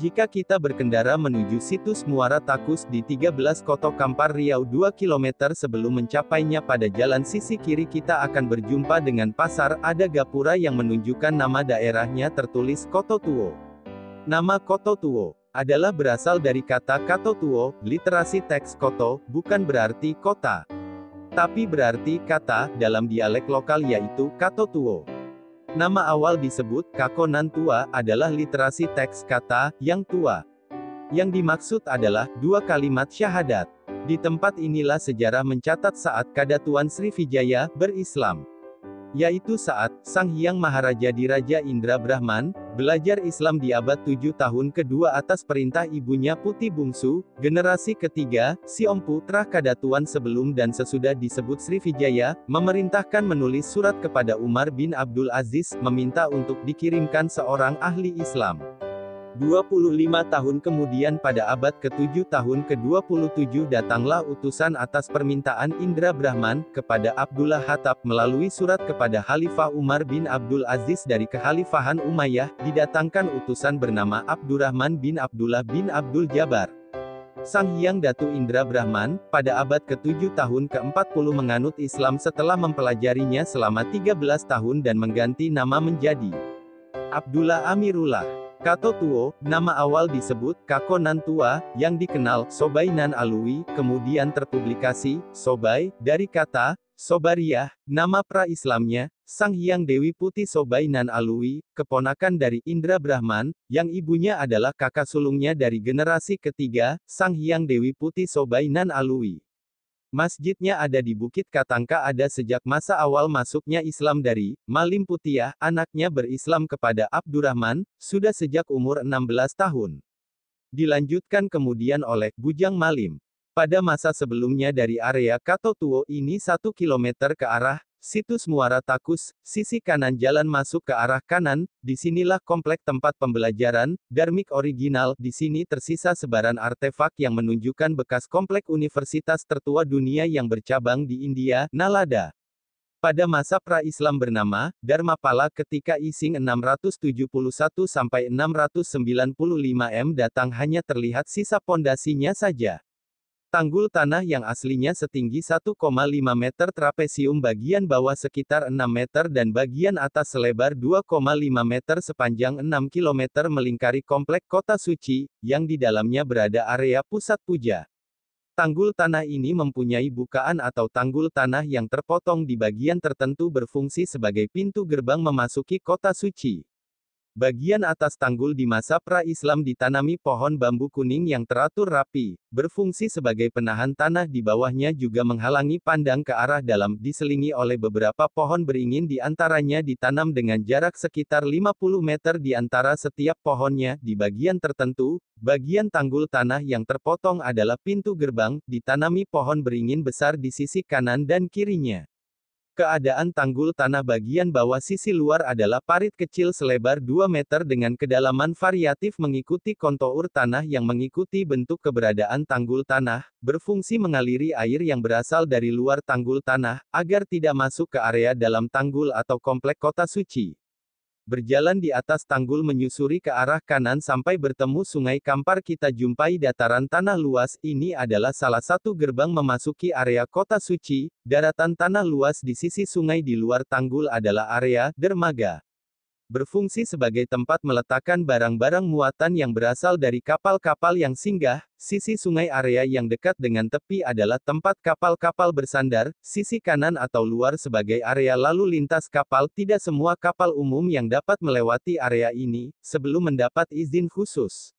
Jika kita berkendara menuju situs Muara Takus di 13 Koto Kampar Riau 2 km sebelum mencapainya pada jalan sisi kiri kita akan berjumpa dengan pasar, ada gapura yang menunjukkan nama daerahnya tertulis Koto Tuo. Nama Koto Tuo adalah berasal dari kata Kato Tuo, literasi teks Koto, bukan berarti kota. Tapi berarti kata, dalam dialek lokal yaitu Kato Tuo. Nama awal disebut Kakonan Tua adalah literasi teks kata yang tua. Yang dimaksud adalah dua kalimat syahadat. Di tempat inilah sejarah mencatat saat Kadatuan Srivijaya berislam yaitu saat Sang Hyang Maharaja Diraja Indra Brahman belajar Islam di abad 7 tahun kedua atas perintah ibunya Putih Bungsu, generasi ketiga, si Om Putra Kadatuan sebelum dan sesudah disebut Srivijaya, memerintahkan menulis surat kepada Umar bin Abdul Aziz, meminta untuk dikirimkan seorang ahli Islam. 25 tahun kemudian pada abad ke-7 tahun ke-27 datanglah utusan atas permintaan Indra Brahman, kepada Abdullah Hattab melalui surat kepada Khalifah Umar bin Abdul Aziz dari Kekhalifahan Umayyah, didatangkan utusan bernama Abdurrahman bin Abdullah bin Abdul Jabbar. Sang Hyang Datu Indra Brahman, pada abad ke-7 tahun ke-40 menganut Islam setelah mempelajarinya selama 13 tahun dan mengganti nama menjadi Abdullah Amirullah. Kato Tuo, nama awal disebut Kako Tua, yang dikenal Sobainan Alui, kemudian terpublikasi Sobai dari kata Sobariah, nama pra-Islamnya, Sang Hyang Dewi Putih Sobainan Alui, keponakan dari Indra Brahman, yang ibunya adalah kakak sulungnya dari generasi ketiga, Sang Hyang Dewi Putih Sobainan Alui. Masjidnya ada di Bukit Katangka ada sejak masa awal masuknya Islam dari Malim Putiah, anaknya berislam kepada Abdurrahman, sudah sejak umur 16 tahun. Dilanjutkan kemudian oleh Bujang Malim. Pada masa sebelumnya dari area Kato Tuo ini satu kilometer ke arah Situs Muara Takus, sisi kanan jalan masuk ke arah kanan, di sinilah komplek tempat pembelajaran, Darmik original, di sini tersisa sebaran artefak yang menunjukkan bekas komplek universitas tertua dunia yang bercabang di India, Nalada. Pada masa pra-Islam bernama, Dharmapala ketika Ising 671 sampai 695 m datang hanya terlihat sisa pondasinya saja. Tanggul tanah yang aslinya setinggi 1,5 meter trapesium bagian bawah sekitar 6 meter dan bagian atas selebar 2,5 meter sepanjang 6 km melingkari komplek kota suci, yang di dalamnya berada area pusat puja. Tanggul tanah ini mempunyai bukaan atau tanggul tanah yang terpotong di bagian tertentu berfungsi sebagai pintu gerbang memasuki kota suci. Bagian atas tanggul di masa pra-Islam ditanami pohon bambu kuning yang teratur rapi, berfungsi sebagai penahan tanah di bawahnya juga menghalangi pandang ke arah dalam, diselingi oleh beberapa pohon beringin di antaranya ditanam dengan jarak sekitar 50 meter di antara setiap pohonnya, di bagian tertentu, bagian tanggul tanah yang terpotong adalah pintu gerbang, ditanami pohon beringin besar di sisi kanan dan kirinya. Keadaan tanggul tanah bagian bawah sisi luar adalah parit kecil selebar 2 meter dengan kedalaman variatif mengikuti kontur tanah yang mengikuti bentuk keberadaan tanggul tanah, berfungsi mengaliri air yang berasal dari luar tanggul tanah, agar tidak masuk ke area dalam tanggul atau komplek kota suci. Berjalan di atas tanggul menyusuri ke arah kanan sampai bertemu sungai Kampar kita jumpai dataran tanah luas, ini adalah salah satu gerbang memasuki area kota suci, daratan tanah luas di sisi sungai di luar tanggul adalah area dermaga berfungsi sebagai tempat meletakkan barang-barang muatan yang berasal dari kapal-kapal yang singgah, sisi sungai area yang dekat dengan tepi adalah tempat kapal-kapal bersandar, sisi kanan atau luar sebagai area lalu lintas kapal tidak semua kapal umum yang dapat melewati area ini, sebelum mendapat izin khusus.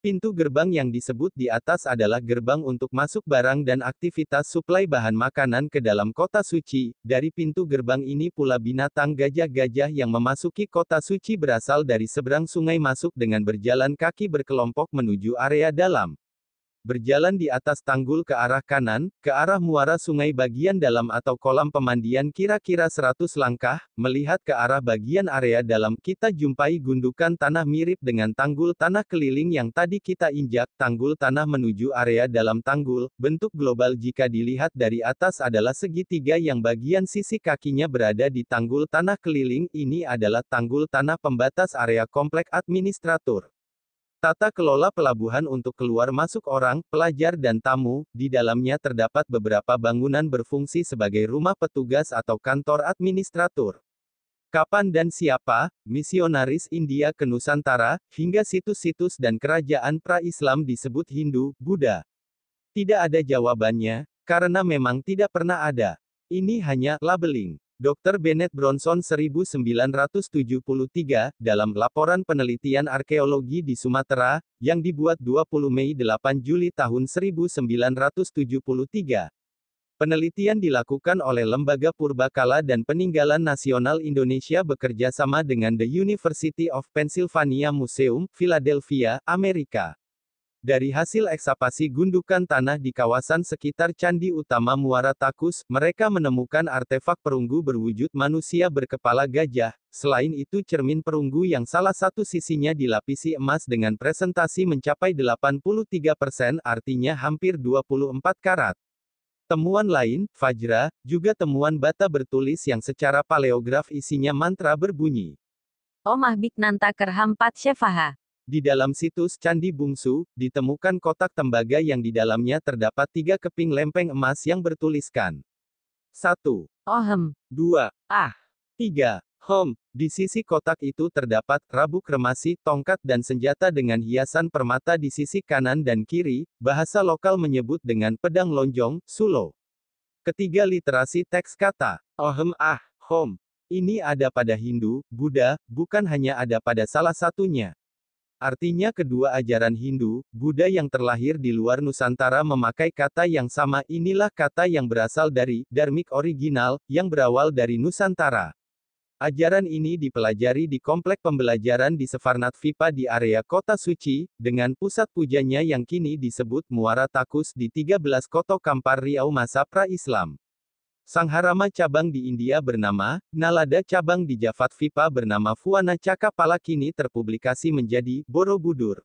Pintu gerbang yang disebut di atas adalah gerbang untuk masuk barang dan aktivitas suplai bahan makanan ke dalam kota suci. Dari pintu gerbang ini pula binatang gajah-gajah yang memasuki kota suci berasal dari seberang sungai masuk dengan berjalan kaki berkelompok menuju area dalam. Berjalan di atas tanggul ke arah kanan, ke arah muara sungai bagian dalam atau kolam pemandian kira-kira 100 langkah, melihat ke arah bagian area dalam, kita jumpai gundukan tanah mirip dengan tanggul tanah keliling yang tadi kita injak, tanggul tanah menuju area dalam tanggul, bentuk global jika dilihat dari atas adalah segitiga yang bagian sisi kakinya berada di tanggul tanah keliling, ini adalah tanggul tanah pembatas area komplek administratur. Tata kelola pelabuhan untuk keluar masuk orang, pelajar dan tamu, di dalamnya terdapat beberapa bangunan berfungsi sebagai rumah petugas atau kantor administratur. Kapan dan siapa, misionaris India ke Nusantara, hingga situs-situs dan kerajaan pra-Islam disebut Hindu, Buddha? Tidak ada jawabannya, karena memang tidak pernah ada. Ini hanya labeling. Dr. Bennett Bronson 1973, dalam laporan penelitian arkeologi di Sumatera, yang dibuat 20 Mei 8 Juli tahun 1973. Penelitian dilakukan oleh Lembaga Purbakala dan Peninggalan Nasional Indonesia bekerja sama dengan The University of Pennsylvania Museum, Philadelphia, Amerika. Dari hasil eksapasi gundukan tanah di kawasan sekitar Candi Utama Muara Takus, mereka menemukan artefak perunggu berwujud manusia berkepala gajah. Selain itu cermin perunggu yang salah satu sisinya dilapisi emas dengan presentasi mencapai 83% artinya hampir 24 karat. Temuan lain, Fajra, juga temuan bata bertulis yang secara paleograf isinya mantra berbunyi. Omah Biknanta Kerham Pat Shefaha. Di dalam situs Candi Bungsu, ditemukan kotak tembaga yang di dalamnya terdapat tiga keping lempeng emas yang bertuliskan 1. Ohem. 2. Ah. 3. Hom. Di sisi kotak itu terdapat rabuk kremasi, tongkat dan senjata dengan hiasan permata di sisi kanan dan kiri, bahasa lokal menyebut dengan pedang lonjong, sulo. Ketiga literasi teks kata, Ohem Ah, Hom. Ini ada pada Hindu, Buddha, bukan hanya ada pada salah satunya. Artinya kedua ajaran Hindu, Buddha yang terlahir di luar Nusantara memakai kata yang sama inilah kata yang berasal dari, Dharmik original, yang berawal dari Nusantara. Ajaran ini dipelajari di komplek pembelajaran di Sefarnat Vipa di area Kota Suci, dengan pusat pujanya yang kini disebut Muara Takus di 13 Koto Kampar Riau masa pra-Islam. Sangharama cabang di India bernama, Nalada cabang di Jafat Vipa bernama Fuana Cakapala kini terpublikasi menjadi, Borobudur.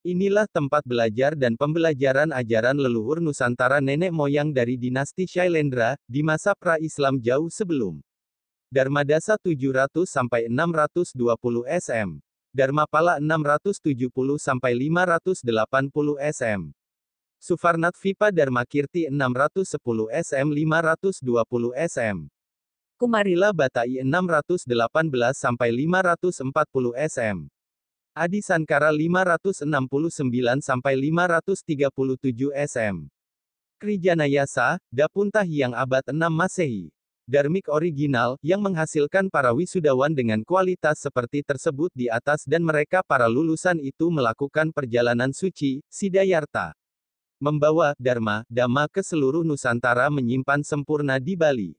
Inilah tempat belajar dan pembelajaran ajaran leluhur Nusantara nenek moyang dari dinasti Shailendra, di masa pra-Islam jauh sebelum. Dharmadasa 700 sampai 620 SM. Dharmapala 670 sampai 580 SM. Sufarnat Vipa Dharmakirti 610 SM 520 SM. Kumarila Batai 618 sampai 540 SM. Adi Sankara 569 sampai 537 SM. Krijanayasa, Dapuntah yang abad 6 Masehi. Darmik original, yang menghasilkan para wisudawan dengan kualitas seperti tersebut di atas dan mereka para lulusan itu melakukan perjalanan suci, Sidayarta membawa Dharma, Dhamma ke seluruh Nusantara menyimpan sempurna di Bali.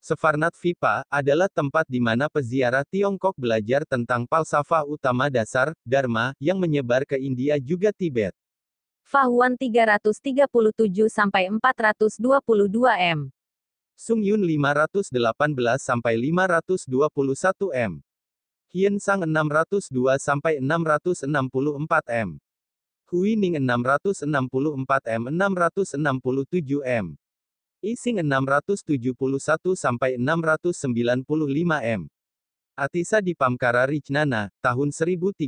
Sefarnat Vipa adalah tempat di mana peziarah Tiongkok belajar tentang falsafah utama dasar, Dharma, yang menyebar ke India juga Tibet. Fahuan 337 sampai 422 M. Sung Yun 518 sampai 521 M. Hien Sang 602 sampai 664 M. Huining 664 M 667 M. Ising 671 sampai 695 M. Atisa di Pamkara Ricnana, tahun 1013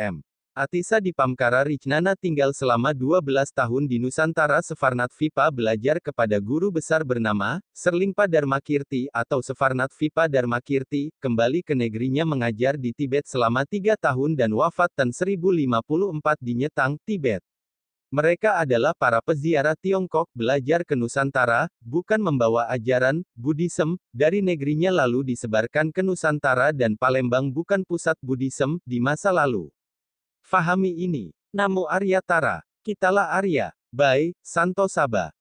M. Atisa di Pamkara Ricnana tinggal selama 12 tahun di Nusantara Sefarnat Vipa belajar kepada guru besar bernama, Serlingpa Dharmakirti atau Sefarnat Vipa Dharmakirti, kembali ke negerinya mengajar di Tibet selama 3 tahun dan wafat tahun 1054 di Nyetang, Tibet. Mereka adalah para peziarah Tiongkok belajar ke Nusantara, bukan membawa ajaran, Buddhism, dari negerinya lalu disebarkan ke Nusantara dan Palembang bukan pusat Buddhism, di masa lalu. Fahami ini. Namo Arya Tara. Kitalah Arya. By, Santo Saba.